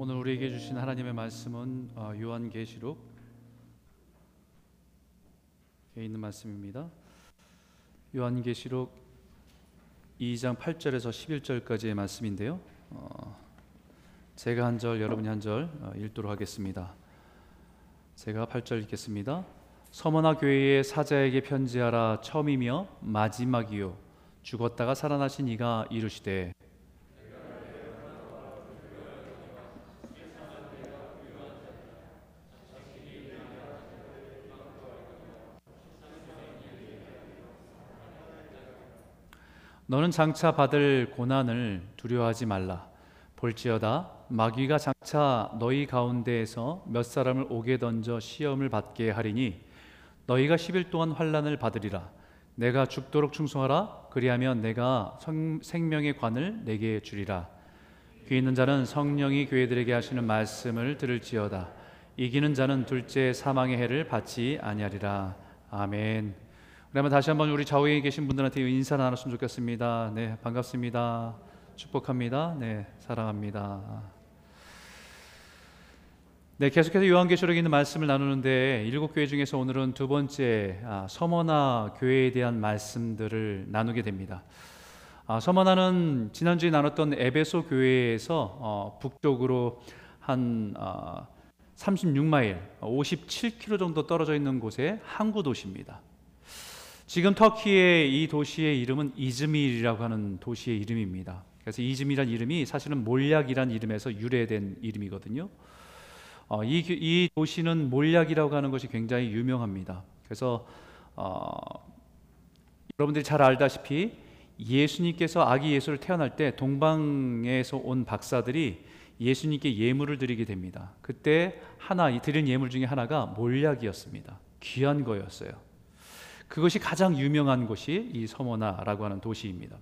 오늘 우리에게 주신 하나님의 말씀은 어, 요한계시록 에 있는 말씀입니다. 요한계시록 2장 8절에서 11절까지의 말씀인데요. 어, 제가 한 절, 여러분이 한 절 읽도록 하겠습니다. 제가 8절 읽겠습니다. 서머나 교회의 사자에게 편지하라 처음이며 마지막이요 죽었다가 살아나신 이가 이르시되 너는 장차 받을 고난을 두려워하지 말라. 볼지어다 마귀가 장차 너희 가운데에서 몇 사람을 오게 던져 시험을 받게 하리니 너희가 10일 동안 환란을 받으리라. 내가 죽도록 충성하라. 그리하면 내가 성, 생명의 관을 내게 주리라. 귀 있는 자는 성령이 교회들에게 하시는 말씀을 들을지어다. 이기는 자는 둘째 사망의 해를 받지 아니하리라. 아멘. 그러면 다시 한번 우리 좌우에 계신 분들한테 인사 나눴으면 좋겠습니다. 네, 반갑습니다. 축복합니다. 네, 사랑합니다. 네, 계속해서 요한계시록에 있는 말씀을 나누는데 일곱 교회 중에서 오늘은 두 번째 아, 서머나 교회에 대한 말씀들을 나누게 됩니다. 아, 서머나는 지난주에 나눴던 에베소 교회에서 어, 북쪽으로 한 어, 36마일, 57km 정도 떨어져 있는 곳의 항구 도시입니다. 지금 터키의 이 도시의 이름은 이즈밀이라고 하는 도시의 이름입니다. 그래서 이즈밀이란 이름이 사실은 몰약이란 이름에서 유래된 이름이거든요. 어, 이, 이, 도시는 몰약이라고 하는 것이 굉장히 유명합니다. 그래서 어, 여러분들이 잘 알다시피 예수님께서 아기 예수를 태어날 때 동방에서 온 박사들이 예수님께 예물을 드리게 됩니다. 그때 하나 이 드린 예물 중에 하나가 몰약이었습니다. 귀한 거였어요. 그것이 가장 유명한 곳이 이 서머나라고 하는 도시입니다.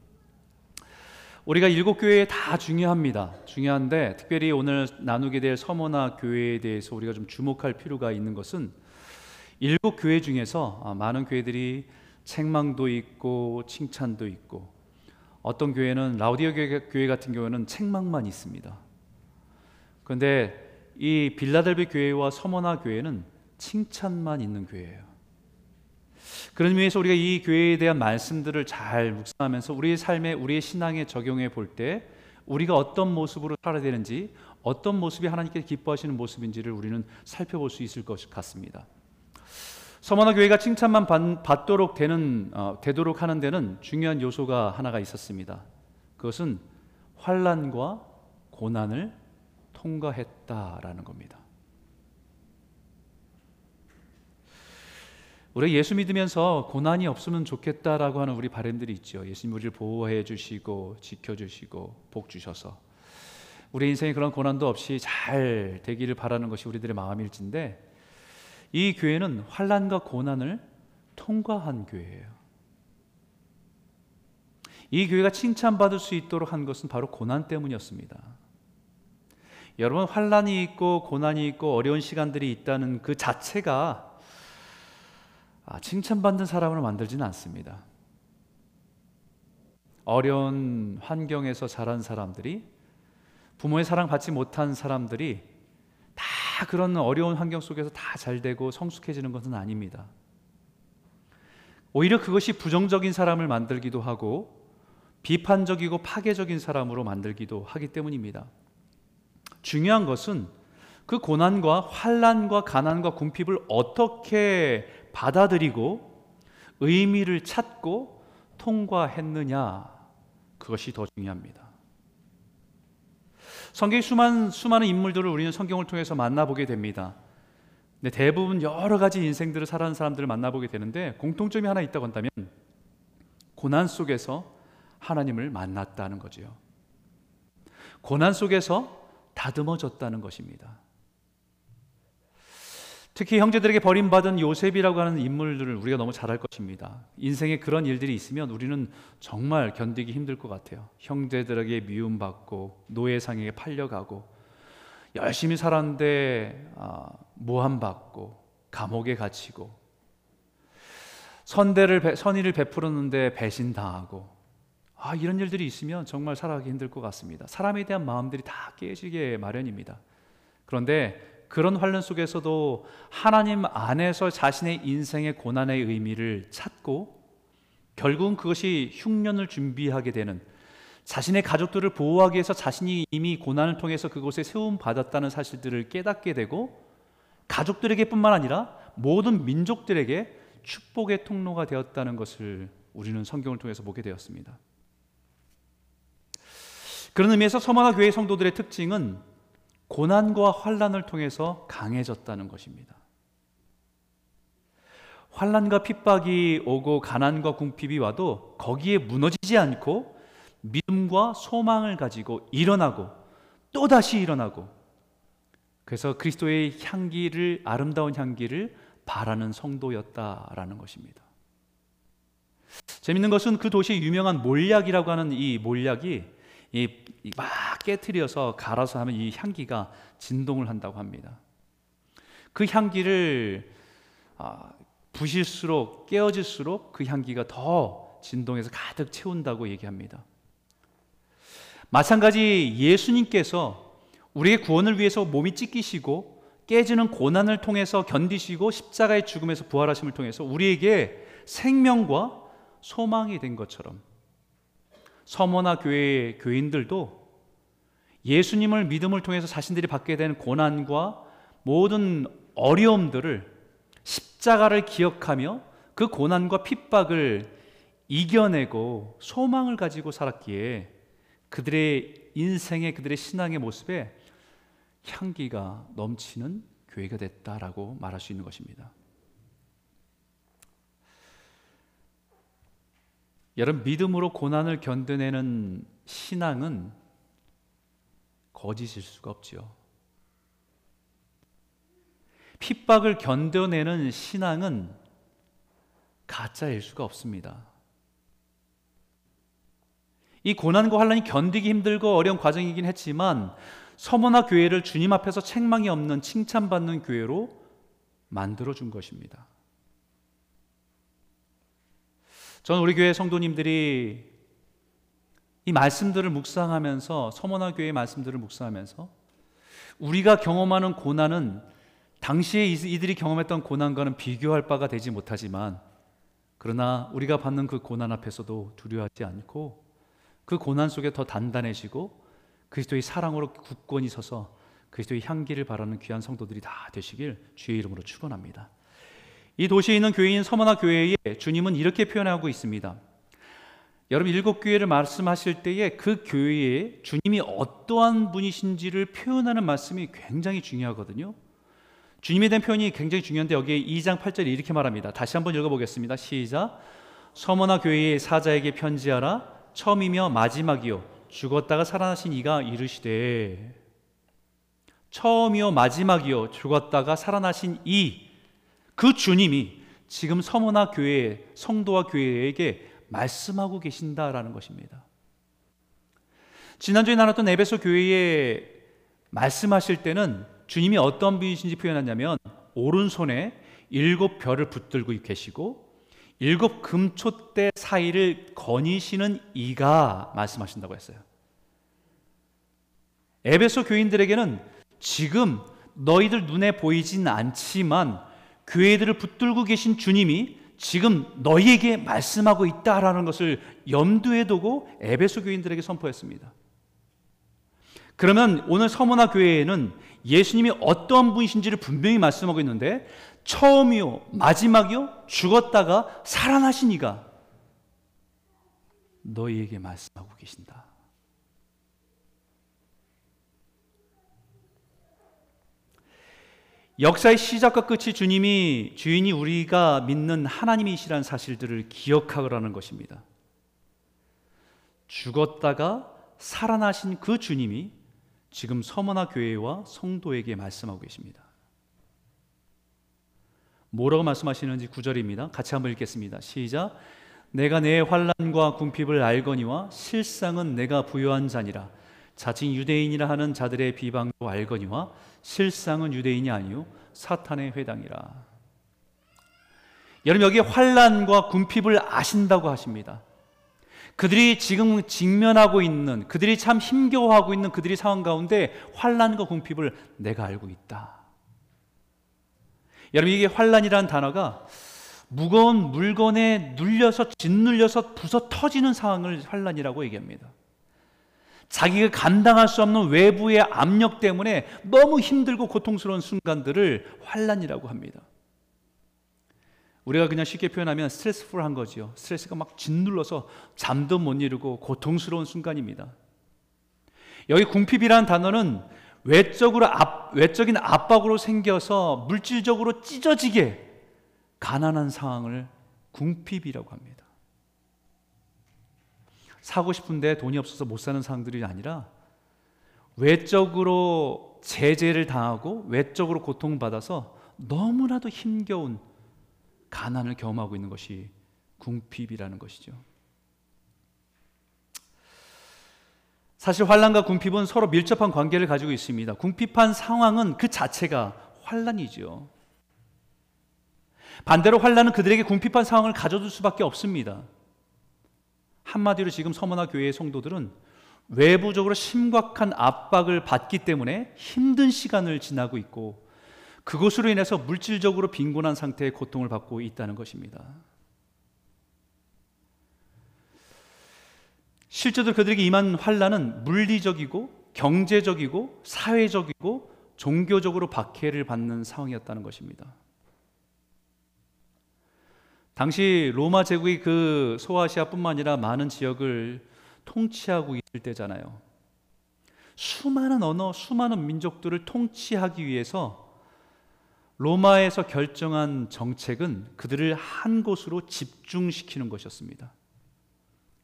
우리가 일곱 교회 다 중요합니다. 중요한데 특별히 오늘 나누게 될 서머나 교회에 대해서 우리가 좀 주목할 필요가 있는 것은 일곱 교회 중에서 아, 많은 교회들이 책망도 있고 칭찬도 있고 어떤 교회는 라우디오 교회 같은 경우는 책망만 있습니다. 그런데 이 빌라델비 교회와 서머나 교회는 칭찬만 있는 교회예요. 그런 의미에서 우리가 이 교회에 대한 말씀들을 잘 묵상하면서 우리의 삶에 우리의 신앙에 적용해 볼 때 우리가 어떤 모습으로 살아야 되는지 어떤 모습이 하나님께 기뻐하시는 모습인지를 우리는 살펴볼 수 있을 것 같습니다. 서머나 교회가 칭찬만 받, 도록 되는 어, 되도록 하는 데는 중요한 요소가 하나가 있었습니다. 그것은 환란과 고난을 통과했다라는 겁니다. 우리 예수 믿으면서 고난이 없으면 좋겠다라고 하는 우리 바램들이 있죠. 예수님 우리를 보호해 주시고 지켜 주시고 복 주셔서 우리 인생에 그런 고난도 없이 잘 되기를 바라는 것이 우리들의 마음일진데 이 교회는 환란과 고난을 통과한 교회예요. 이 교회가 칭찬받을 수 있도록 한 것은 바로 고난 때문이었습니다. 여러분 환란이 있고 고난이 있고 어려운 시간들이 있다는 그 자체가 아, 칭찬받는 사람을 만들지는 않습니다. 어려운 환경에서 자란 사람들이 부모의 사랑 받지 못한 사람들이 다 그런 어려운 환경 속에서 다 잘 되고 성숙해지는 것은 아닙니다. 오히려 그것이 부정적인 사람을 만들기도 하고 비판적이고 파괴적인 사람으로 만들기도 하기 때문입니다. 중요한 것은 그 고난과 환란과 가난과 궁핍을 어떻게 받아들이고 의미를 찾고 통과했느냐 그것이 더 중요합니다. 성경의 수많은 수많은 인물들을 우리는 성경을 통해서 만나보게 됩니다. 근데 대부분 여러 가지 인생들을 살아가는 사람들을 만나보게 되는데 공통점이 하나 있다고 한다면 고난 속에서 하나님을 만났다는 거지요. 고난 속에서 다듬어졌다는 것입니다. 특히 형제들에게 버림받은 요셉이라고 하는 인물들을 우리가 너무 잘알 것입니다. 인생에 그런 일들이 있으면 우리는 정말 견디기 힘들 것 같아요. 형제들에게 미움받고 노예상에게 팔려가고 열심히 살았는데 아, 모함받고 감옥에 갇히고 선대를 선의를 베풀었는데 배신당하고 아, 이런 일들이 있으면 정말 살아가기 힘들 것 같습니다. 사람에 대한 마음들이 다 깨지게 마련입니다. 그런데 그런 환란 속에서도 하나님 안에서 자신의 인생의 고난의 의미를 찾고 결국은 그것이 흉년을 준비하게 되는 자신의 가족들을 보호하기 위해서 자신이 이미 고난을 통해서 그곳에 세움 받았다는 사실들을 깨닫게 되고 가족들에게뿐만 아니라 모든 민족들에게 축복의 통로가 되었다는 것을 우리는 성경을 통해서 보게 되었습니다. 그런 의미에서 서머나 교회 성도들의 특징은 고난과 환란을 통해서 강해졌다는 것입니다. 환란과 핍박이 오고 가난과 궁핍이 와도 거기에 무너지지 않고 믿음과 소망을 가지고 일어나고 또 다시 일어나고 그래서 그리스도의 향기를 아름다운 향기를 바라는 성도였다라는 것입니다. 재밌는 것은 그 도시의 유명한 몰약이라고 하는 이 몰약이 막 깨트려서 갈아서 하면 이 향기가 진동을 한다고 합니다. 그 향기를 아, 부실수록 깨어질수록 그 향기가 더 진동해서 가득 채운다고 얘기합니다. 마찬가지 예수님께서 우리의 구원을 위해서 몸이 찢기시고 깨지는 고난을 통해서 견디시고 십자가의 죽음에서 부활하심을 통해서 우리에게 생명과 소망이 된 것처럼 서머나 교회의 교인들도 예수님을 믿음을 통해서 자신들이 받게 된 고난과 모든 어려움들을 십자가를 기억하며 그 고난과 핍박을 이겨내고 소망을 가지고 살았기에 그들의 인생의 그들의 신앙의 모습에 향기가 넘치는 교회가 됐다라고 말할 수 있는 것입니다. 여러분 믿음으로 고난을 견뎌내는 신앙은 거짓일 수가 없지요. 핍박을 견뎌내는 신앙은 가짜일 수가 없습니다. 이 고난과 환란이 견디기 힘들고 어려운 과정이긴 했지만 서머나 교회를 주님 앞에서 책망이 없는 칭찬받는 교회로 만들어 준 것입니다. 저는 우리 교회 성도님들이 이 말씀들을 묵상하면서 서머나 교회의 말씀들을 묵상하면서 우리가 경험하는 고난은 당시에 이들이 경험했던 고난과는 비교할 바가 되지 못하지만 그러나 우리가 받는 그 고난 앞에서도 두려워하지 않고 그 고난 속에 더 단단해지고 그리스도의 사랑으로 굳건히 서서 그리스도의 향기를 바라는 귀한 성도들이 다 되시길 주의 이름으로 축원합니다. 이 도시에 있는 교회인 서머나 교회에 주님은 이렇게 표현하고 있습니다. 여러분 일곱 교회를 말씀하실 때에 그 교회에 주님이 어떠한 분이신지를 표현하는 말씀이 굉장히 중요하거든요. 주님에 대한 표현이 굉장히 중요한데 여기에 2장 8절에 이렇게 말합니다. 다시 한번 읽어보겠습니다. 시작. 서머나 교회의 사자에게 편지하라. 처음이며 마지막이요. 죽었다가 살아나신 이가 이르시되 처음이요 마지막이요 죽었다가 살아나신 이 그 주님이 지금 서머나 교회 성도와 교회에게 말씀하고 계신다라는 것입니다. 지난주에 나눴던 에베소 교회에 말씀하실 때는 주님이 어떤 분이신지 표현하냐면 오른손에 일곱 별을 붙들고 계시고 일곱 금초대 사이를 거니시는 이가 말씀하신다고 했어요. 에베소 교인들에게는 지금 너희들 눈에 보이진 않지만 교회들을 붙들고 계신 주님이 지금 너희에게 말씀하고 있다라는 것을 염두에 두고 에베소 교인들에게 선포했습니다. 그러면 오늘 서문화 교회에는 예수님이 어떠한 분이신지를 분명히 말씀하고 있는데 처음이요 마지막이요 죽었다가 살아나신 이가 너희에게 말씀하고 계신다. 역사의 시작과 끝이 주님이 주인이 우리가 믿는 하나님이시라는 사실들을 기억하라는 것입니다. 죽었다가 살아나신 그 주님이 지금 서머나 교회와 성도에게 말씀하고 계십니다. 뭐라고 말씀하시는지 구절입니다. 같이 한번 읽겠습니다. 시작. 내가 내 환란과 궁핍을 알거니와 실상은 내가 부여한 자니라. 자칭 유대인이라 하는 자들의 비방도 알거니와 실상은 유대인이 아니요 사탄의 회당이라. 여러분 여기 환란과 궁핍을 아신다고 하십니다. 그들이 지금 직면하고 있는 그들이 참 힘겨워하고 있는 그들이 상황 가운데 환란과 궁핍을 내가 알고 있다. 여러분 이게 환란이라는 단어가 무거운 물건에 눌려서 짓눌려서 부서 터지는 상황을 환란이라고 얘기합니다. 자기가 감당할 수 없는 외부의 압력 때문에 너무 힘들고 고통스러운 순간들을 환란이라고 합니다. 우리가 그냥 쉽게 표현하면 스트레스풀한 거지요. 스트레스가 막 짓눌러서 잠도 못 이루고 고통스러운 순간입니다. 여기 궁핍이라는 단어는 외적으로 압, 외적인 압박으로 생겨서 물질적으로 찢어지게 가난한 상황을 궁핍이라고 합니다. 사고 싶은데 돈이 없어서 못 사는 상황들이 아니라 외적으로 제재를 당하고 외적으로 고통받아서 너무나도 힘겨운 가난을 경험하고 있는 것이 궁핍이라는 것이죠. 사실 환란과 궁핍은 서로 밀접한 관계를 가지고 있습니다. 궁핍한 상황은 그 자체가 환란이죠. 반대로 환란은 그들에게 궁핍한 상황을 가져둘 수밖에 없습니다. 한마디로 지금 서머나 교회의 성도들은 외부적으로 심각한 압박을 받기 때문에 힘든 시간을 지나고 있고 그것으로 인해서 물질적으로 빈곤한 상태의 고통을 받고 있다는 것입니다. 실제로 그들에게 임한 환란은 물리적이고 경제적이고 사회적이고 종교적으로 박해를 받는 상황이었다는 것입니다. 당시 로마 제국이 그 소아시아뿐만 아니라 많은 지역을 통치하고 있을 때잖아요. 수많은 언어, 수많은 민족들을 통치하기 위해서 로마에서 결정한 정책은 그들을 한 곳으로 집중시키는 것이었습니다.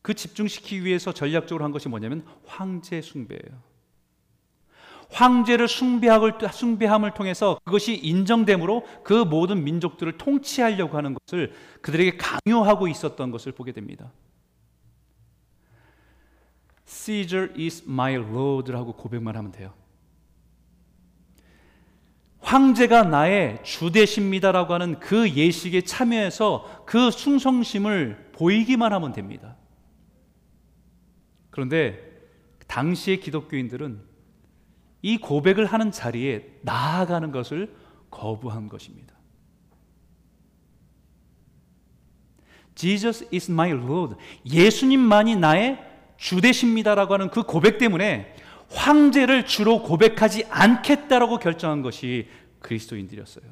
그 집중시키기 위해서 전략적으로 한 것이 뭐냐면 황제 숭배예요. 황제를 숭배함을 통해서 그것이 인정됨으로 그 모든 민족들을 통치하려고 하는 것을 그들에게 강요하고 있었던 것을 보게 됩니다. Caesar is my lord라고 고백만 하면 돼요. 황제가 나의 주대십니다라고 하는 그 예식에 참여해서 그 충성심을 보이기만 하면 됩니다. 그런데 당시의 기독교인들은 이 고백을 하는 자리에 나아가는 것을 거부한 것입니다. Jesus is my Lord. 예수님만이 나의 주대십니다라고 하는 그 고백 때문에 황제를 주로 고백하지 않겠다라고 결정한 것이 그리스도인들이었어요.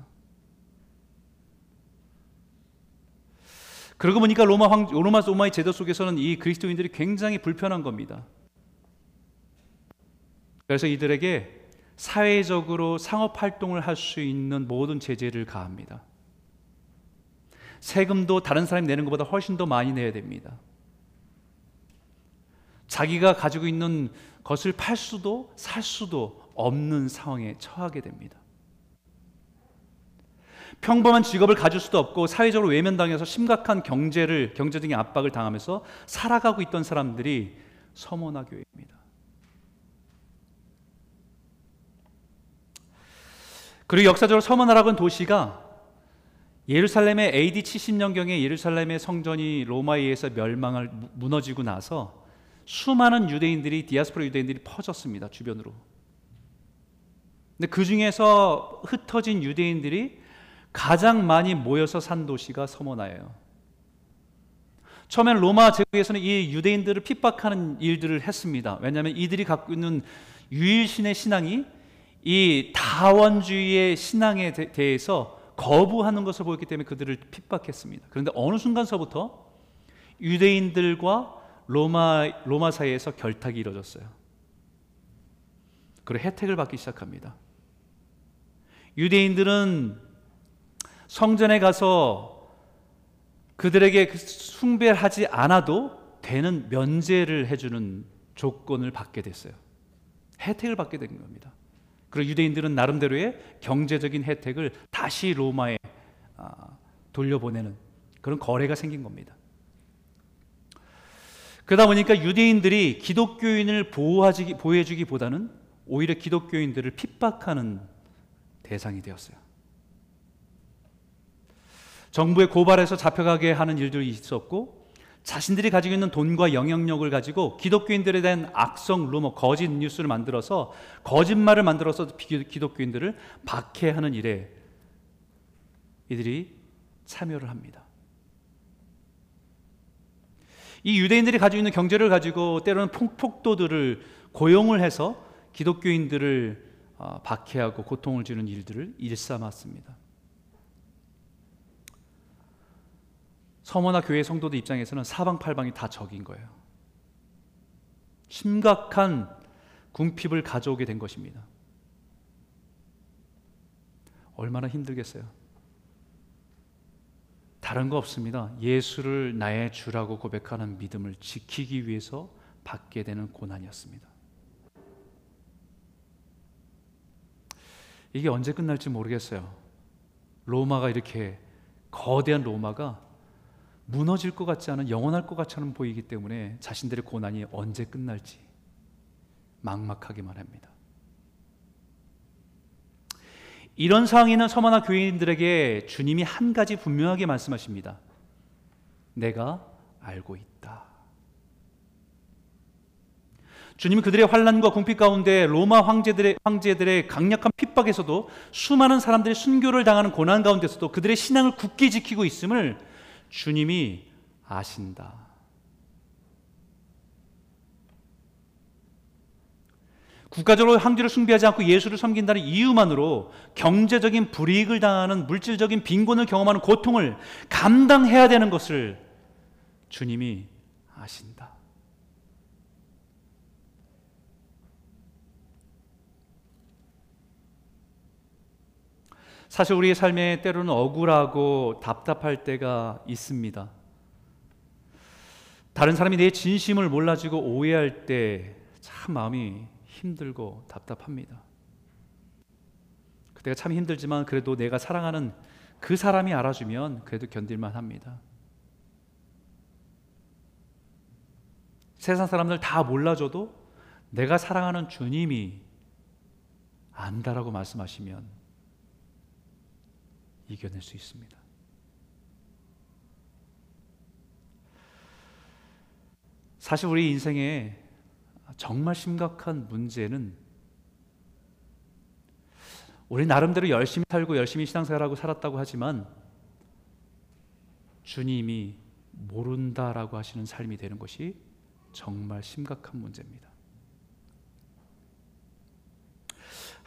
그러고 보니까 로마 황 로마 로마의 제도 속에서는 이 그리스도인들이 굉장히 불편한 겁니다. 그래서 이들에게 사회적으로 상업 활동을 할 수 있는 모든 제재를 가합니다. 세금도 다른 사람이 내는 것보다 훨씬 더 많이 내야 됩니다. 자기가 가지고 있는 것을 팔 수도 살 수도 없는 상황에 처하게 됩니다. 평범한 직업을 가질 수도 없고 사회적으로 외면당해서 심각한 경제를 경제적인 압박을 당하면서 살아가고 있던 사람들이 서머나 교회입니다. 그리고 역사적으로 서머나라고 도시가 예루살렘의 AD 70년경에 예루살렘의 성전이 로마에 의해서 멸망을 무너지고 나서 수많은 유대인들이 디아스포라 유대인들이 퍼졌습니다 주변으로. 근데 그 중에서 흩어진 유대인들이 가장 많이 모여서 산 도시가 서머나예요. 처음엔 로마 제국에서는 이 유대인들을 핍박하는 일들을 했습니다. 왜냐하면 이들이 갖고 있는 유일신의 신앙이 이 다원주의의 신앙에 대해서 거부하는 것을 보였기 때문에 그들을 핍박했습니다. 그런데 어느 순간서부터 유대인들과 로마 로마 사이에서 결탁이 이루어졌어요. 그리고 혜택을 받기 시작합니다. 유대인들은 성전에 가서 그들에게 그 숭배하지 않아도 되는 면제를 해주는 조건을 받게 됐어요. 혜택을 받게 된 겁니다. 그리고 유대인들은 나름대로의 경제적인 혜택을 다시 로마에 아, 돌려보내는 그런 거래가 생긴 겁니다. 그러다 보니까 유대인들이 기독교인을 보호하지, 보호해주기보다는 오히려 기독교인들을 핍박하는 대상이 되었어요. 정부의 고발해서 잡혀가게 하는 일들이 있었고 자신들이 가지고 있는 돈과 영향력을 가지고 기독교인들에 대한 악성 루머, 거짓 뉴스를 만들어서 거짓말을 만들어서 기독교인들을 박해하는 일에 이들이 참여를 합니다. 이 유대인들이 가지고 있는 경제를 가지고 때로는 폭도들을 고용을 해서 기독교인들을 어, 박해하고 고통을 주는 일들을 일삼았습니다. 서머나 교회 성도들 입장에서는 사방팔방이 다 적인 거예요. 심각한 궁핍을 가져오게 된 것입니다. 얼마나 힘들겠어요. 다른 거 없습니다. 예수를 나의 주라고 고백하는 믿음을 지키기 위해서 받게 되는 고난이었습니다. 이게 언제 끝날지 모르겠어요. 로마가 이렇게 거대한 로마가 무너질 것 같지 않은 영원할 것 같지 않은 보이기 때문에 자신들의 고난이 언제 끝날지 막막하기만 합니다. 이런 상황에 있는 서머나 교인들에게 주님이 한 가지 분명하게 말씀하십니다. 내가 알고 있다. 주님은 그들의 환란과 궁핍 가운데 로마 황제들의 황제들의 강력한 핍박에서도 수많은 사람들이 순교를 당하는 고난 가운데서도 그들의 신앙을 굳게 지키고 있음을 주님이 아신다. 국가적으로 황제를 숭배하지 않고 예수를 섬긴다는 이유만으로 경제적인 불이익을 당하는 물질적인 빈곤을 경험하는 고통을 감당해야 되는 것을 주님이 아신다. 사실 우리의 삶에 때로는 억울하고 답답할 때가 있습니다. 다른 사람이 내 진심을 몰라주고 오해할 때 참 마음이 힘들고 답답합니다. 그때가 참 힘들지만 그래도 내가 사랑하는 그 사람이 알아주면 그래도 견딜만 합니다. 세상 사람들 다 몰라줘도 내가 사랑하는 주님이 안다라고 말씀하시면 이겨낼 수 있습니다. 사실 우리 인생에 정말 심각한 문제는 우리 나름대로 열심히 살고 열심히 신앙생활하고 살았다고 하지만 주님이 모른다라고 하시는 삶이 되는 것이 정말 심각한 문제입니다.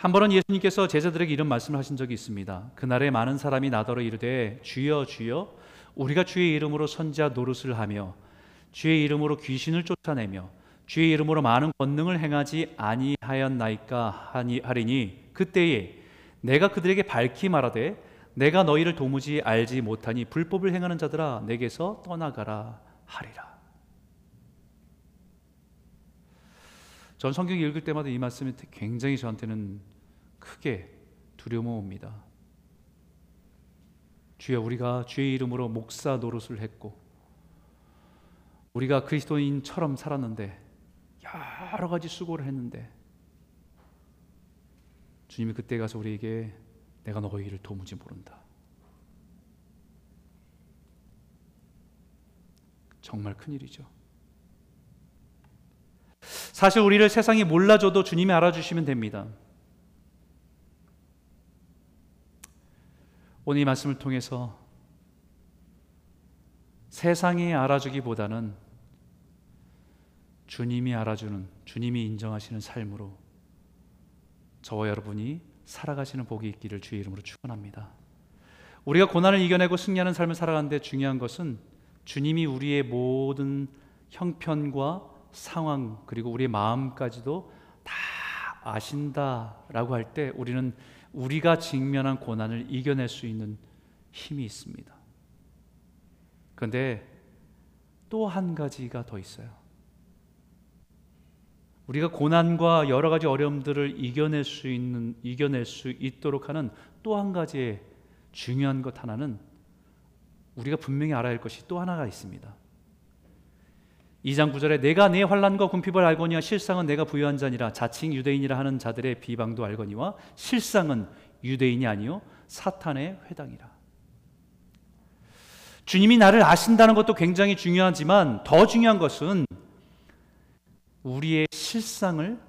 한 번은 예수님께서 제자들에게 이런 말씀을 하신 적이 있습니다. 그날에 많은 사람이 나더러 이르되 주여 주여 우리가 주의 이름으로 선지자 노릇을 하며 주의 이름으로 귀신을 쫓아내며 주의 이름으로 많은 권능을 행하지 아니하였나이까 하니 하리니 그때에 내가 그들에게 밝히 말하되 내가 너희를 도무지 알지 못하니 불법을 행하는 자들아 내게서 떠나가라 하리라. 전 성경 읽을 때마다 이 말씀이 굉장히 저한테는 크게 두려워옵니다. 주여 우리가 주의 이름으로 목사 노릇을 했고 우리가 그리스도인처럼 살았는데 여러 가지 수고를 했는데 주님이 그때 가서 우리에게 내가 너희를 도무지 모른다. 정말 큰일이죠. 사실 우리를 세상이 몰라줘도 주님이 알아주시면 됩니다. 오늘 이 말씀을 통해서 세상이 알아주기보다는 주님이 알아주는, 주님이 인정하시는 삶으로 저와 여러분이 살아가시는 복이 있기를 주의 이름으로 축원합니다. 우리가 고난을 이겨내고 승리하는 삶을 살아가는데 중요한 것은 주님이 우리의 모든 형편과 상황 그리고 우리의 마음까지도 다 아신다라고 할 때 우리는 우리가 직면한 고난을 이겨낼 수 있는 힘이 있습니다. 그런데 또 한 가지가 더 있어요. 우리가 고난과 여러 가지 어려움들을 이겨낼 수 있는 이겨낼 수 있도록 하는 또 한 가지의 중요한 것 하나는 우리가 분명히 알아야 할 것이 또 하나가 있습니다. 2장 9절에 내가 내 환란과 궁핍을 알거니와 실상은 내가 부유한 자니라 자칭 유대인이라 하는 자들의 비방도 알거니와 실상은 유대인이 아니요 사탄의 회당이라. 주님이 나를 아신다는 것도 굉장히 중요하지만 더 중요한 것은 우리의 실상을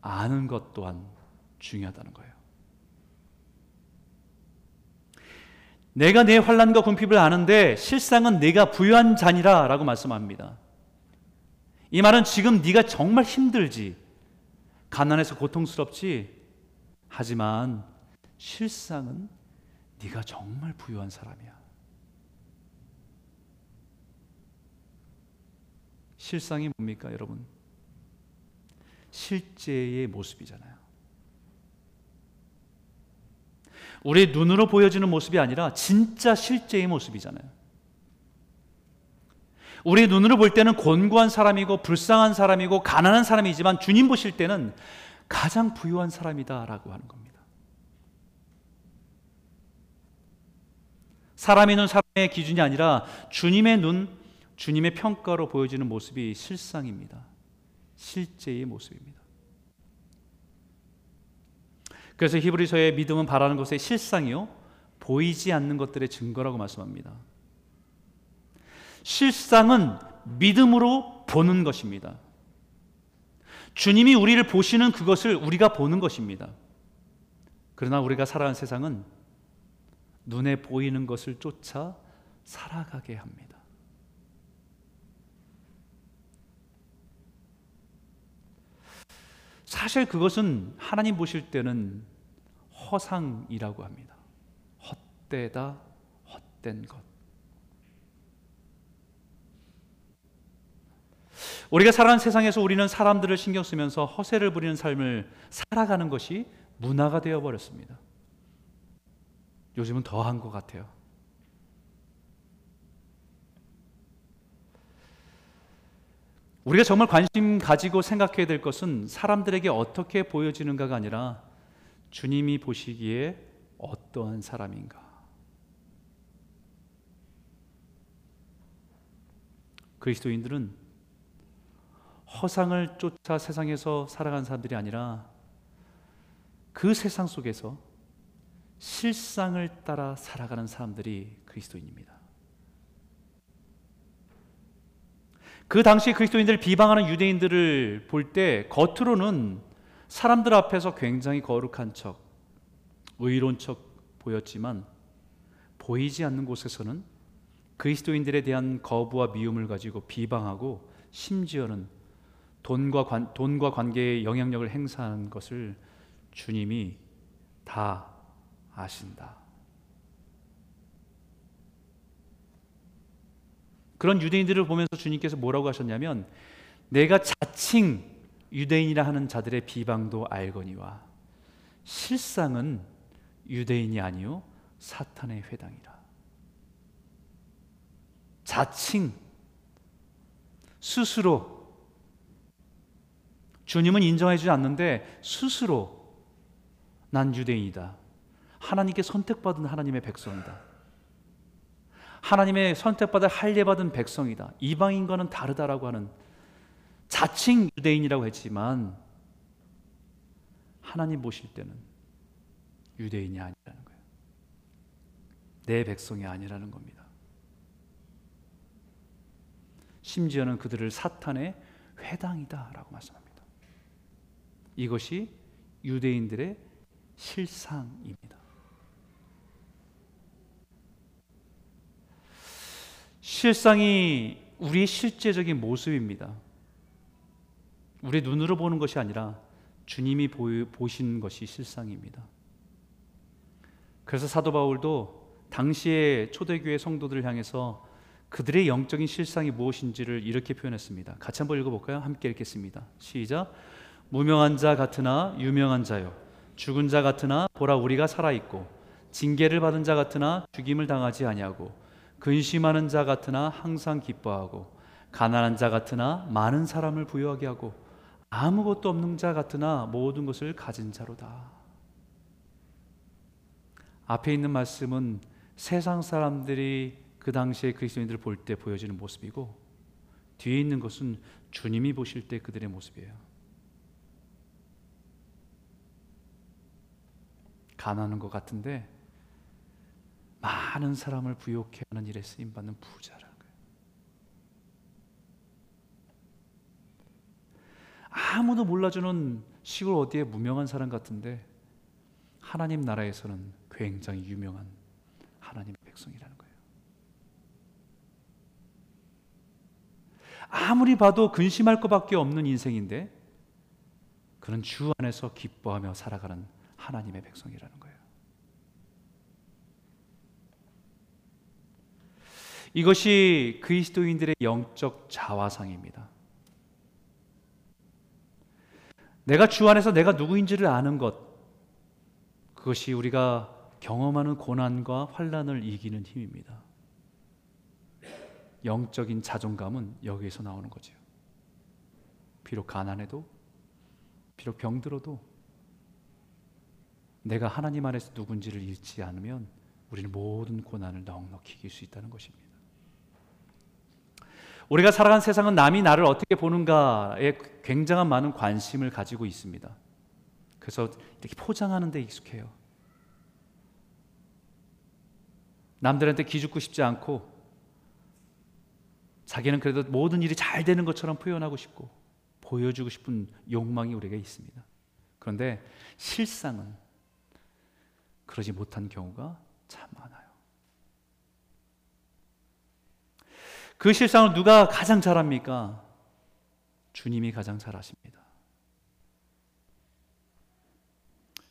아는 것 또한 중요하다는 거예요. 내가 내 환란과 궁핍을 아는데 실상은 내가 부유한 자니라라고 말씀합니다. 이 말은 지금 네가 정말 힘들지, 가난해서 고통스럽지. 하지만 실상은 네가 정말 부유한 사람이야. 실상이 뭡니까, 여러분? 실제의 모습이잖아요. 우리 눈으로 보여지는 모습이 아니라 진짜 실제의 모습이잖아요. 우리 눈으로 볼 때는 곤고한 사람이고 불쌍한 사람이고 가난한 사람이지만 주님 보실 때는 가장 부유한 사람이다라고 하는 겁니다. 사람의 눈, 사람의 기준이 아니라 주님의 눈, 주님의 평가로 보여지는 모습이 실상입니다. 실제의 모습입니다. 그래서 히브리서의 믿음은 바라는 것의 실상이요 보이지 않는 것들의 증거라고 말씀합니다. 실상은 믿음으로 보는 것입니다. 주님이 우리를 보시는 그것을 우리가 보는 것입니다. 그러나 우리가 살아가는 세상은 눈에 보이는 것을 쫓아 살아가게 합니다. 사실 그것은 하나님 보실 때는 허상이라고 합니다. 헛되다, 헛된 것. 우리가 살아가는 세상에서 우리는 사람들을 신경 쓰면서 허세를 부리는 삶을 살아가는 것이 문화가 되어 버렸습니다. 요즘은 더한 것 같아요. 우리가 정말 관심 가지고 생각해야 될 것은 사람들에게 어떻게 보여지는가가 아니라 주님이 보시기에 어떠한 사람인가. 그리스도인들은 허상을 쫓아 세상에서 살아가는 사람들이 아니라 그 세상 속에서 실상을 따라 살아가는 사람들이 그리스도인입니다. 그 당시 그리스도인들을 비방하는 유대인들을 볼 때 겉으로는 사람들 앞에서 굉장히 거룩한 척, 의로운 척 보였지만 보이지 않는 곳에서는 그리스도인들에 대한 거부와 미움을 가지고 비방하고 심지어는 돈과, 관, 돈과 관계에 영향력을 행사하는 것을 주님이 다 아신다. 그런 유대인들을 보면서 주님께서 뭐라고 하셨냐면 내가 자칭 유대인이라 하는 자들의 비방도 알거니와 실상은 유대인이 아니요 사탄의 회당이라. 자칭 스스로 주님은 인정해 주지 않는데 스스로 난 유대인이다. 하나님께 선택받은 하나님의 백성이다. 하나님의 선택받아 할례받은 백성이다. 이방인과는 다르다라고 하는 자칭 유대인이라고 했지만 하나님 보실 때는 유대인이 아니라는 거예요. 내 백성이 아니라는 겁니다. 심지어는 그들을 사탄의 회당이다라고 말씀합니다. 이것이 유대인들의 실상입니다. 실상이 우리의 실제적인 모습입니다. 우리 눈으로 보는 것이 아니라 주님이 보신 것이 실상입니다. 그래서 사도 바울도 당시의 초대교회 성도들을 향해서 그들의 영적인 실상이 무엇인지를 이렇게 표현했습니다. 같이 한번 읽어볼까요? 함께 읽겠습니다. 시작. 무명한 자 같으나 유명한 자요. 죽은 자 같으나 보라 우리가 살아 있고 징계를 받은 자 같으나 죽임을 당하지 아니하고 근심하는 자 같으나 항상 기뻐하고 가난한 자 같으나 많은 사람을 부유하게 하고 아무것도 없는 자 같으나 모든 것을 가진 자로다. 앞에 있는 말씀은 세상 사람들이 그 당시에 그리스도인들을 볼 때 보여지는 모습이고 뒤에 있는 것은 주님이 보실 때 그들의 모습이에요. 가난한 것 같은데 많은 사람을 부욕해 하는 일에 쓰임 받는 부자라는 거예요. 아무도 몰라주는 시골 어디에 무명한 사람 같은데 하나님 나라에서는 굉장히 유명한 하나님의 백성이라는 거예요. 아무리 봐도 근심할 것밖에 없는 인생인데 그는 주 안에서 기뻐하며 살아가는 하나님의 백성이라는 거예요. 이것이 그리스도인들의 영적 자화상입니다. 내가 주 안에서 내가 누구인지를 아는 것, 그것이 우리가 경험하는 고난과 환란을 이기는 힘입니다. 영적인 자존감은 여기에서 나오는 거죠. 비록 가난해도, 비록 병들어도 내가 하나님 안에서 누군지를 잃지 않으면 우리는 모든 고난을 넉넉히 이길 수 있다는 것입니다. 우리가 살아간 세상은 남이 나를 어떻게 보는가에 굉장한 많은 관심을 가지고 있습니다. 그래서 이렇게 포장하는 데 익숙해요. 남들한테 기죽고 싶지 않고 자기는 그래도 모든 일이 잘 되는 것처럼 표현하고 싶고 보여주고 싶은 욕망이 우리가 있습니다. 그런데 실상은 그러지 못한 경우가 참 많아요. 그 실상을 누가 가장 잘합니까? 주님이 가장 잘하십니다.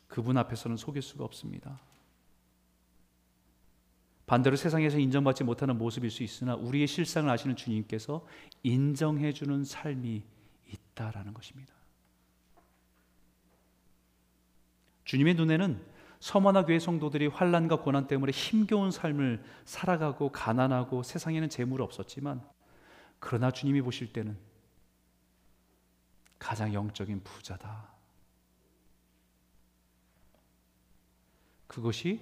그분 앞에서는 속일 수가 없습니다. 반대로 세상에서 인정받지 못하는 모습일 수 있으나 우리의 실상을 아시는 주님께서 인정해 주는 삶이 있다라는 것입니다. 주님의 눈에는 서머나 교회 성도들이 환란과 고난 때문에 힘겨운 삶을 살아가고 가난하고 세상에는 재물 없었지만 그러나 주님이 보실 때는 가장 영적인 부자다. 그것이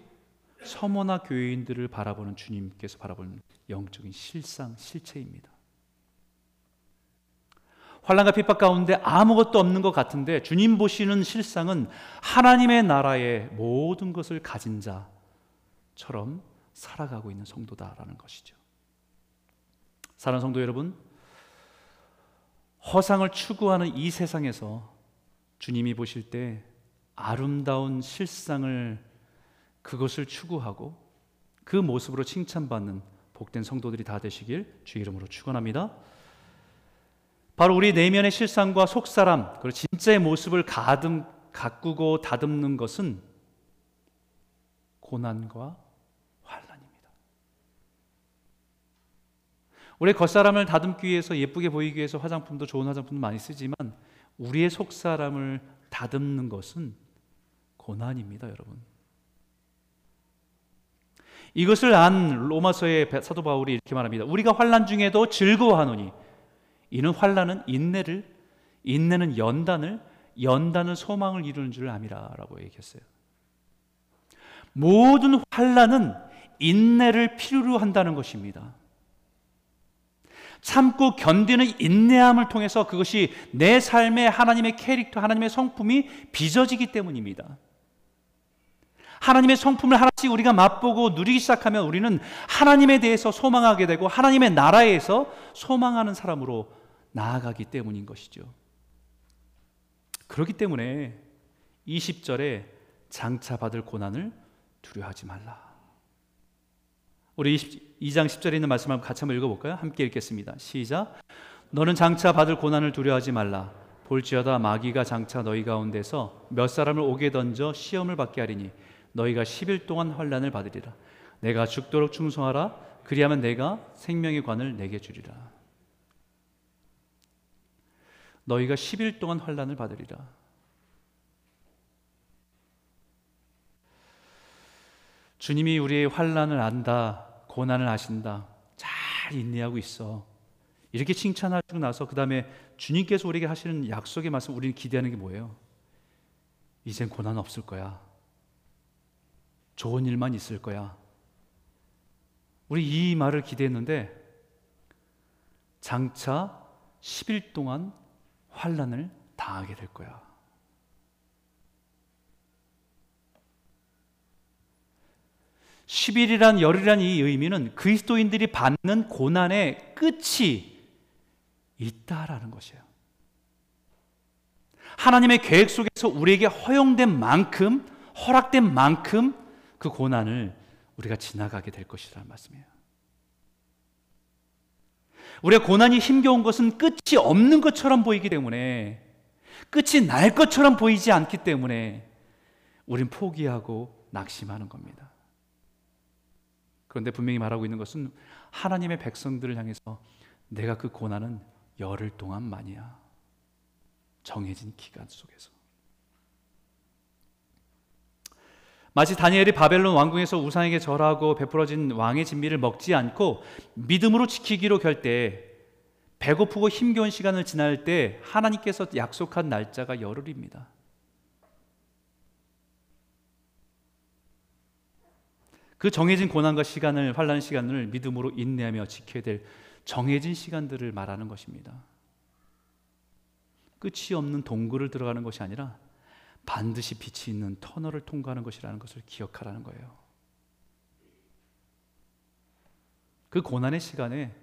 서머나 교회인들을 바라보는 주님께서 바라보는 영적인 실상 실체입니다. 환란과 핍박 가운데 아무것도 없는 것 같은데 주님 보시는 실상은 하나님의 나라의 모든 것을 가진 자처럼 살아가고 있는 성도다라는 것이죠. 사랑하는 성도 여러분, 허상을 추구하는 이 세상에서 주님이 보실 때 아름다운 실상을 그것을 추구하고 그 모습으로 칭찬받는 복된 성도들이 다 되시길 주 이름으로 축원합니다. 바로 우리 내면의 실상과 속사람, 그리고 진짜의 모습을 가듬, 가꾸고 다듬는 것은 고난과 환란입니다. 우리 겉사람을 다듬기 위해서 예쁘게 보이기 위해서 화장품도 좋은 화장품도 많이 쓰지만 우리의 속사람을 다듬는 것은 고난입니다, 여러분. 이것을 안 로마서의 사도 바울이 이렇게 말합니다. 우리가 환란 중에도 즐거워하노니 이는 환란은 인내를 인내는 연단을 연단은 소망을 이루는 줄 암이라라고 얘기했어요. 모든 환란은 인내를 필요로 한다는 것입니다. 참고 견디는 인내함을 통해서 그것이 내 삶의 하나님의 캐릭터, 하나님의 성품이 빚어지기 때문입니다. 하나님의 성품을 하나씩 우리가 맛보고 누리기 시작하면 우리는 하나님에 대해서 소망하게 되고 하나님의 나라에서 소망하는 사람으로 나아가기 때문인 것이죠. 그렇기 때문에 20절에 장차 받을 고난을 두려워하지 말라. 우리 2장 10절에 있는 말씀 한번 같이 한번 읽어볼까요? 함께 읽겠습니다. 시작. 너는 장차 받을 고난을 두려워하지 말라. 볼지어다 마귀가 장차 너희 가운데서 몇 사람을 오게 던져 시험을 받게 하리니 너희가 10일 동안 환란을 받으리라. 내가 죽도록 충성하라. 그리하면 내가 생명의 관을 내게 주리라. 너희가 10일 동안 환란을 받으리라. 주님이 우리의 환란을 안다. 고난을 아신다. 잘 인내하고 있어. 이렇게 칭찬하시고 나서 그 다음에 주님께서 우리에게 하시는 약속의 말씀 우리는 기대하는 게 뭐예요? 이젠 고난 없을 거야. 좋은 일만 있을 거야. 우리 이 말을 기대했는데 장차 10일 동안 환란을 당하게 될 거야. 10일이란 열이란 이 의미는 그리스도인들이 받는 고난의 끝이 있다라는 것이에요. 하나님의 계획 속에서 우리에게 허용된 만큼, 허락된 만큼 그 고난을 우리가 지나가게 될 것이라는 말씀이에요. 우리의 고난이 힘겨운 것은 끝이 없는 것처럼 보이기 때문에 끝이 날 것처럼 보이지 않기 때문에 우린 포기하고 낙심하는 겁니다. 그런데 분명히 말하고 있는 것은 하나님의 백성들을 향해서 내가 그 고난은 열흘 동안만이야. 정해진 기간 속에서. 마치 다니엘이 바벨론 왕궁에서 우상에게 절하고 베풀어진 왕의 진미를 먹지 않고 믿음으로 지키기로 결대 배고프고 힘겨운 시간을 지날 때 하나님께서 약속한 날짜가 열흘입니다. 그 정해진 고난과 시간을 환란 시간을 믿음으로 인내하며 지켜야 될 정해진 시간들을 말하는 것입니다. 끝이 없는 동굴을 들어가는 것이 아니라 반드시 빛이 있는 터널을 통과하는 것이라는 것을 기억하라는 거예요. 그 고난의 시간에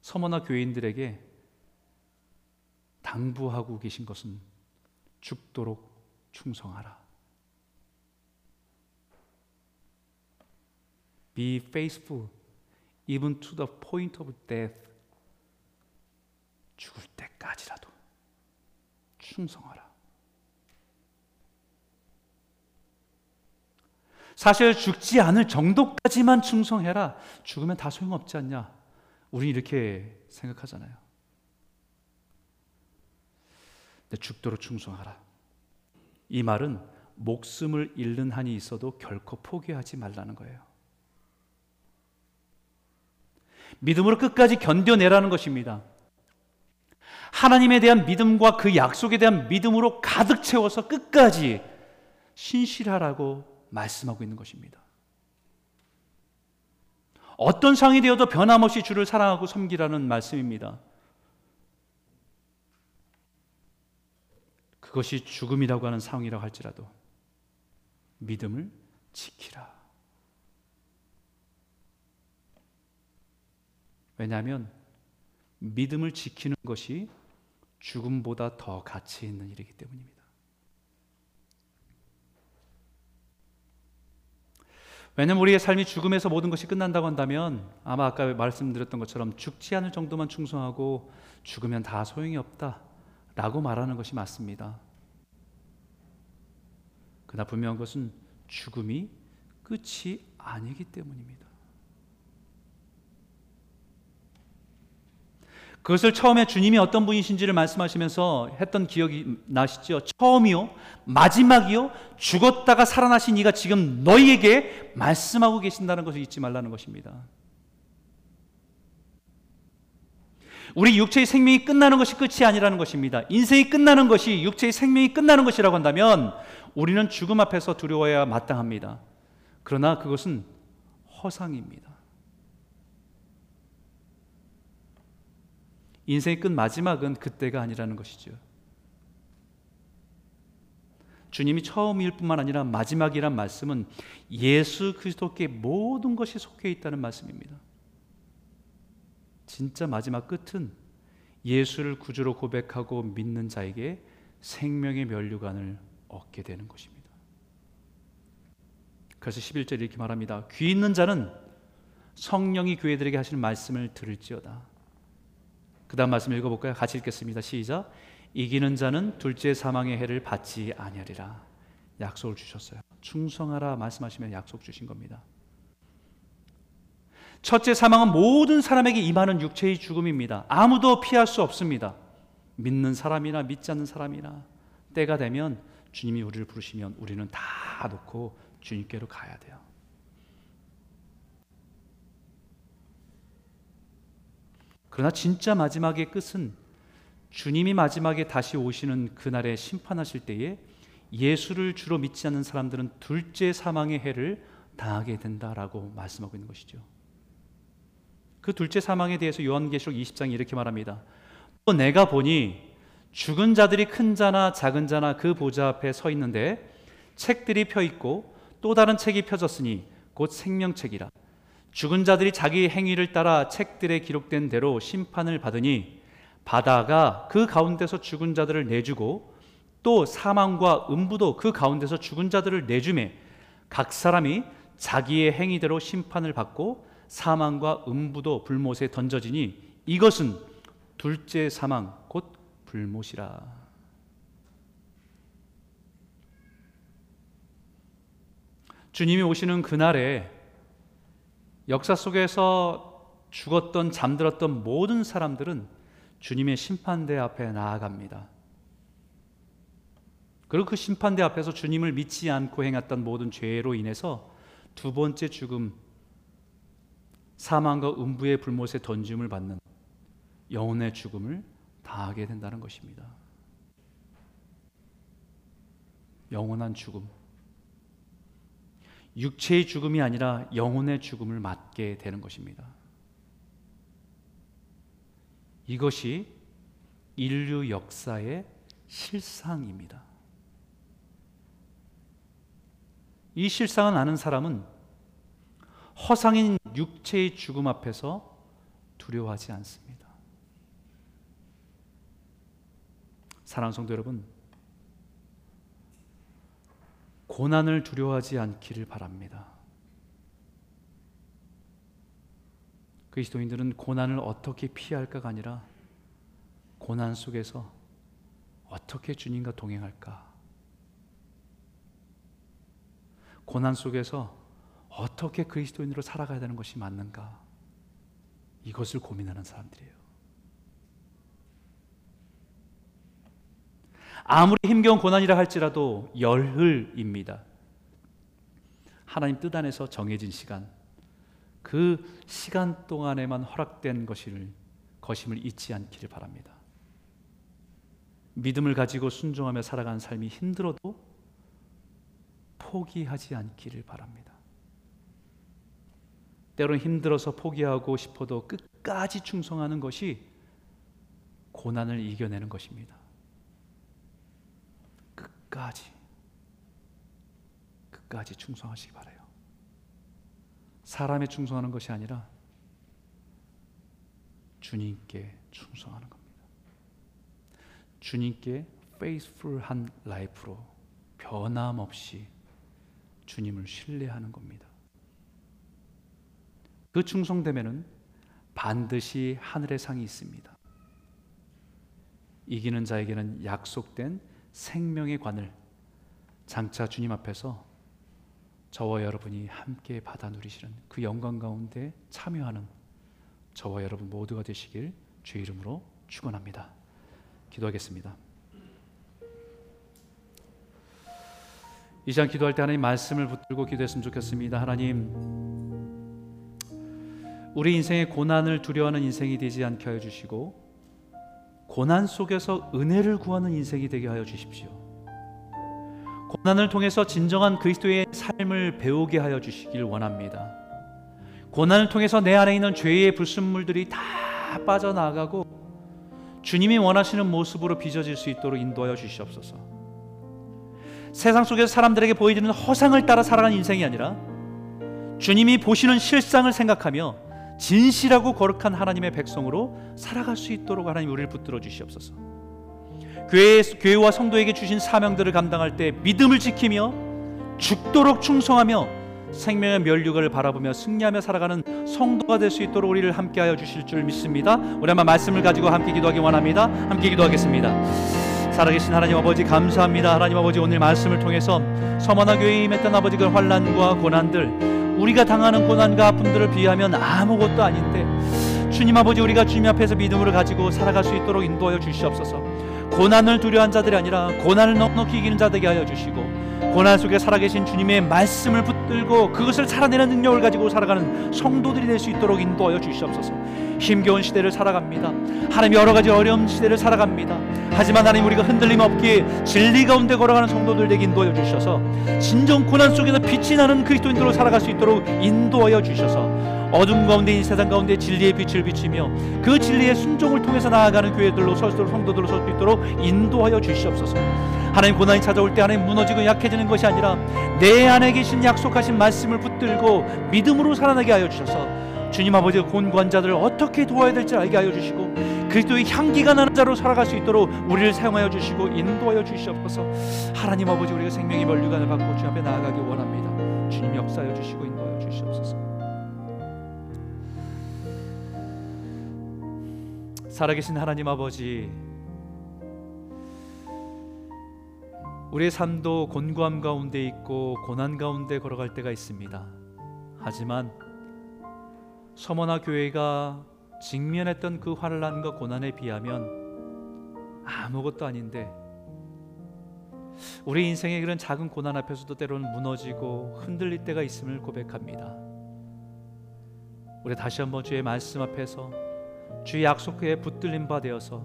서머나 교인들에게 당부하고 계신 것은 죽도록 충성하라. Be faithful even to the point of death. 죽을 때까지라도 충성하라. 사실 죽지 않을 정도까지만 충성해라. 죽으면 다 소용없지 않냐? 우리 이렇게 생각하잖아요. 근데 죽도록 충성하라. 이 말은 목숨을 잃는 한이 있어도 결코 포기하지 말라는 거예요. 믿음으로 끝까지 견뎌내라는 것입니다. 하나님에 대한 믿음과 그 약속에 대한 믿음으로 가득 채워서 끝까지 신실하라고 말씀하고 있는 것입니다. 어떤 상이 되어도 변함없이 주를 사랑하고 섬기라는 말씀입니다. 그것이 죽음이라고 하는 상황이라고 할지라도 믿음을 지키라. 왜냐하면 믿음을 지키는 것이 죽음보다 더 가치 있는 일이기 때문입니다. 왜냐하면 우리의 삶이 죽음에서 모든 것이 끝난다고 한다면 아마 아까 말씀드렸던 것처럼 죽지 않을 정도만 충성하고 죽으면 다 소용이 없다 라고 말하는 것이 맞습니다. 그러나 분명한 것은 죽음이 끝이 아니기 때문입니다. 그것을 처음에 주님이 어떤 분이신지를 말씀하시면서 했던 기억이 나시죠? 처음이요, 마지막이요, 죽었다가 살아나신 이가 지금 너희에게 말씀하고 계신다는 것을 잊지 말라는 것입니다. 우리 육체의 생명이 끝나는 것이 끝이 아니라는 것입니다. 인생이 끝나는 것이 육체의 생명이 끝나는 것이라고 한다면 우리는 죽음 앞에서 두려워야 마땅합니다. 그러나 그것은 허상입니다. 인생의 끝 마지막은 그때가 아니라는 것이죠. 주님이 처음일 뿐만 아니라 마지막이란 말씀은 예수 그리스도께 모든 것이 속해 있다는 말씀입니다. 진짜 마지막 끝은 예수를 구주로 고백하고 믿는 자에게 생명의 면류관을 얻게 되는 것입니다. 그래서 11절 이렇게 말합니다. 귀 있는 자는 성령이 교회들에게 하시는 말씀을 들을지어다. 그 다음 말씀 읽어볼까요? 같이 읽겠습니다. 시작. 이기는 자는 둘째 사망의 해를 받지 아니하리라. 약속을 주셨어요. 충성하라 말씀하시면 약속 주신 겁니다. 첫째 사망은 모든 사람에게 임하는 육체의 죽음입니다. 아무도 피할 수 없습니다. 믿는 사람이나 믿지 않는 사람이나 때가 되면 주님이 우리를 부르시면 우리는 다 놓고 주님께로 가야 돼요. 그러나 진짜 마지막의 끝은 주님이 마지막에 다시 오시는 그날에 심판하실 때에 예수를 주로 믿지 않는 사람들은 둘째 사망의 해를 당하게 된다라고 말씀하고 있는 것이죠. 그 둘째 사망에 대해서 요한계시록 20장이 이렇게 말합니다. 또 내가 보니 죽은 자들이 큰 자나 작은 자나 그 보좌 앞에 서 있는데 책들이 펴 있고 또 다른 책이 펴졌으니 곧 생명책이라 죽은 자들이 자기 행위를 따라 책들에 기록된 대로 심판을 받으니 바다가 그 가운데서 죽은 자들을 내주고 또 사망과 음부도 그 가운데서 죽은 자들을 내주매 각 사람이 자기의 행위대로 심판을 받고 사망과 음부도 불못에 던져지니 이것은 둘째 사망 곧 불못이라. 주님이 오시는 그날에 역사 속에서 죽었던 잠들었던 모든 사람들은 주님의 심판대 앞에 나아갑니다. 그리고 그 심판대 앞에서 주님을 믿지 않고 행했던 모든 죄로 인해서 두 번째 죽음, 사망과 음부의 불못에 던짐을 받는 영혼의 죽음을 당하게 된다는 것입니다. 영원한 죽음. 육체의 죽음이 아니라 영혼의 죽음을 맞게 되는 것입니다. 이것이 인류 역사의 실상입니다. 이 실상을 아는 사람은 허상인 육체의 죽음 앞에서 두려워하지 않습니다. 사랑 성도 여러분, 고난을 두려워하지 않기를 바랍니다. 그리스도인들은 고난을 어떻게 피할까가 아니라 고난 속에서 어떻게 주님과 동행할까? 고난 속에서 어떻게 그리스도인으로 살아가야 되는 것이 맞는가? 이것을 고민하는 사람들이에요. 아무리 힘겨운 고난이라 할지라도 열흘입니다. 하나님 뜻 안에서 정해진 시간, 그 시간 동안에만 허락된 것을 것임을 잊지 않기를 바랍니다. 믿음을 가지고 순종하며 살아가는 삶이 힘들어도 포기하지 않기를 바랍니다. 때로는 힘들어서 포기하고 싶어도 끝까지 충성하는 것이 고난을 이겨내는 것입니다. 끝까지 끝까지 충성하시기 바래요. 사람에 충성하는 것이 아니라 주님께 충성하는 겁니다. 주님께 페이스풀한 라이프로 변함없이 주님을 신뢰하는 겁니다. 그 충성됨에는 반드시 하늘의 상이 있습니다. 이기는 자에게는 약속된 생명의 관을 장차 주님 앞에서 저와 여러분이 함께 받아 누리시는 그 영광 가운데 참여하는 저와 여러분 모두가 되시길 주 이름으로 축원합니다. 기도하겠습니다. 이 시간 기도할 때 하나님 말씀을 붙들고 기도했으면 좋겠습니다. 하나님, 우리 인생의 고난을 두려워하는 인생이 되지 않게 하여 주시고, 고난 속에서 은혜를 구하는 인생이 되게 하여 주십시오. 고난을 통해서 진정한 그리스도의 삶을 배우게 하여 주시길 원합니다. 고난을 통해서 내 안에 있는 죄의 불순물들이 다 빠져나가고 주님이 원하시는 모습으로 빚어질 수 있도록 인도하여 주시옵소서. 세상 속에서 사람들에게 보여지는 허상을 따라 살아가는 인생이 아니라 주님이 보시는 실상을 생각하며 진실하고 거룩한 하나님의 백성으로 살아갈 수 있도록 하나님 우리를 붙들어 주시옵소서. 교회 교회와 성도에게 주신 사명들을 감당할 때 믿음을 지키며 죽도록 충성하며 생명의 멸류관을 바라보며 승리하며 살아가는 성도가 될 수 있도록 우리를 함께하여 주실 줄 믿습니다. 우리 한번 말씀을 가지고 함께 기도하기 원합니다. 함께 기도하겠습니다. 살아계신 하나님 아버지 감사합니다. 하나님 아버지 오늘 말씀을 통해서 서머나 교회에 임했던 아버지 그 환란과 고난들 우리가 당하는 고난과 아픔들을 비하면 아무것도 아닌데 주님 아버지 우리가 주님 앞에서 믿음을 가지고 살아갈 수 있도록 인도하여 주시옵소서. 고난을 두려워한 자들이 아니라 고난을 넉넉히 이기는 자 되게 하여 주시고 고난 속에 살아계신 주님의 말씀을 붙들고 그것을 살아내는 능력을 가지고 살아가는 성도들이 될 수 있도록 인도하여 주시옵소서. 힘겨운 시대를 살아갑니다. 하나님 여러 가지 어려운 시대를 살아갑니다. 하지만 하나님 우리가 흔들림 없기에 진리 가운데 걸어가는 성도들 되게 인도하여 주셔서 진정 고난 속에서 빛이 나는 그리스도인들로 살아갈 수 있도록 인도하여 주셔서 어둠 가운데 이 세상 가운데 진리의 빛을 비치며 그 진리의 순종을 통해서 나아가는 교회들로 서도록 성도들로 설 수 있도록 인도하여 주시옵소서. 하나님 고난이 찾아올 때 하나님 무너지고 약해지는 것이 아니라 내 안에 계신 약속하신 말씀을 붙들고 믿음으로 살아나게 하여 주셔서 주님 아버지 곤고한 자들을 어떻게 도와야 될지 알게 하여 주시고 그리스도의 향기가 나는 자로 살아갈 수 있도록 우리를 사용하여 주시고 인도하여 주시옵소서. 하나님 아버지 우리가 생명의 면류관을 받고 주 앞에 나아가기 원합니다. 주님 역사하여 주시고 인도하여 주시옵소서. 살아계신 하나님 아버지 우리의 삶도 곤고함 가운데 있고 고난 가운데 걸어갈 때가 있습니다. 하지만 서머나 교회가 직면했던 그 환란과 고난에 비하면 아무것도 아닌데 우리 인생의 그런 작은 고난 앞에서도 때로는 무너지고 흔들릴 때가 있음을 고백합니다. 우리 다시 한번 주의 말씀 앞에서 주의 약속에 붙들림 바 되어서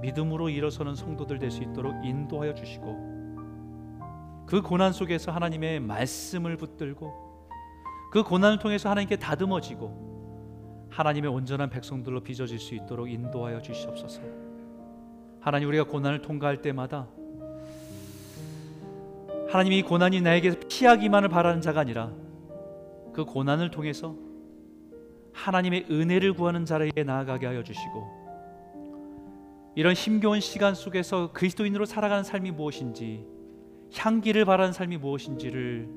믿음으로 일어서는 성도들 될 수 있도록 인도하여 주시고 그 고난 속에서 하나님의 말씀을 붙들고 그 고난을 통해서 하나님께 다듬어지고 하나님의 온전한 백성들로 빚어질 수 있도록 인도하여 주시옵소서. 하나님 우리가 고난을 통과할 때마다 하나님이 고난이 나에게 피하기만을 바라는 자가 아니라 그 고난을 통해서 하나님의 은혜를 구하는 자리에 나아가게 하여 주시고 이런 힘겨운 시간 속에서 그리스도인으로 살아가는 삶이 무엇인지 향기를 바라는 삶이 무엇인지를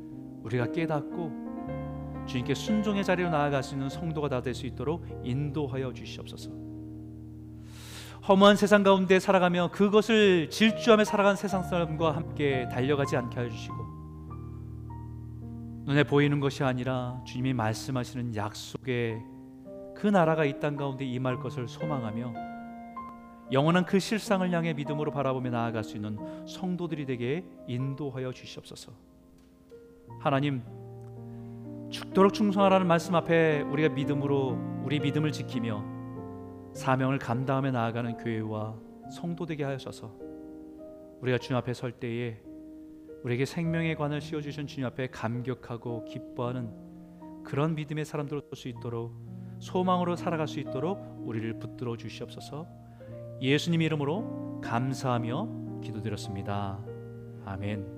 우리가 깨닫고 주님께 순종의 자리로 나아갈 수 있는 성도가 다 될 수 있도록 인도하여 주시옵소서. 허무한 세상 가운데 살아가며 그것을 질주하며 살아가는 세상 사람과 함께 달려가지 않게 하여 주시고 눈에 보이는 것이 아니라 주님이 말씀하시는 약속의 그 나라가 이 땅 가운데 임할 것을 소망하며 영원한 그 실상을 향해 믿음으로 바라보며 나아갈 수 있는 성도들이 되게 인도하여 주시옵소서. 하나님 죽도록 충성하라는 말씀 앞에 우리가 믿음으로 우리 믿음을 지키며 사명을 감당하며 나아가는 교회와 성도 되게 하여서 우리가 주님 앞에 설 때에 우리에게 생명의 관을 씌워 주신 주님 앞에 감격하고 기뻐하는 그런 믿음의 사람들로 될수 있도록 소망으로 살아갈 수 있도록 우리를 붙들어 주시옵소서. 예수님 이름으로 감사하며 기도드렸습니다. 아멘.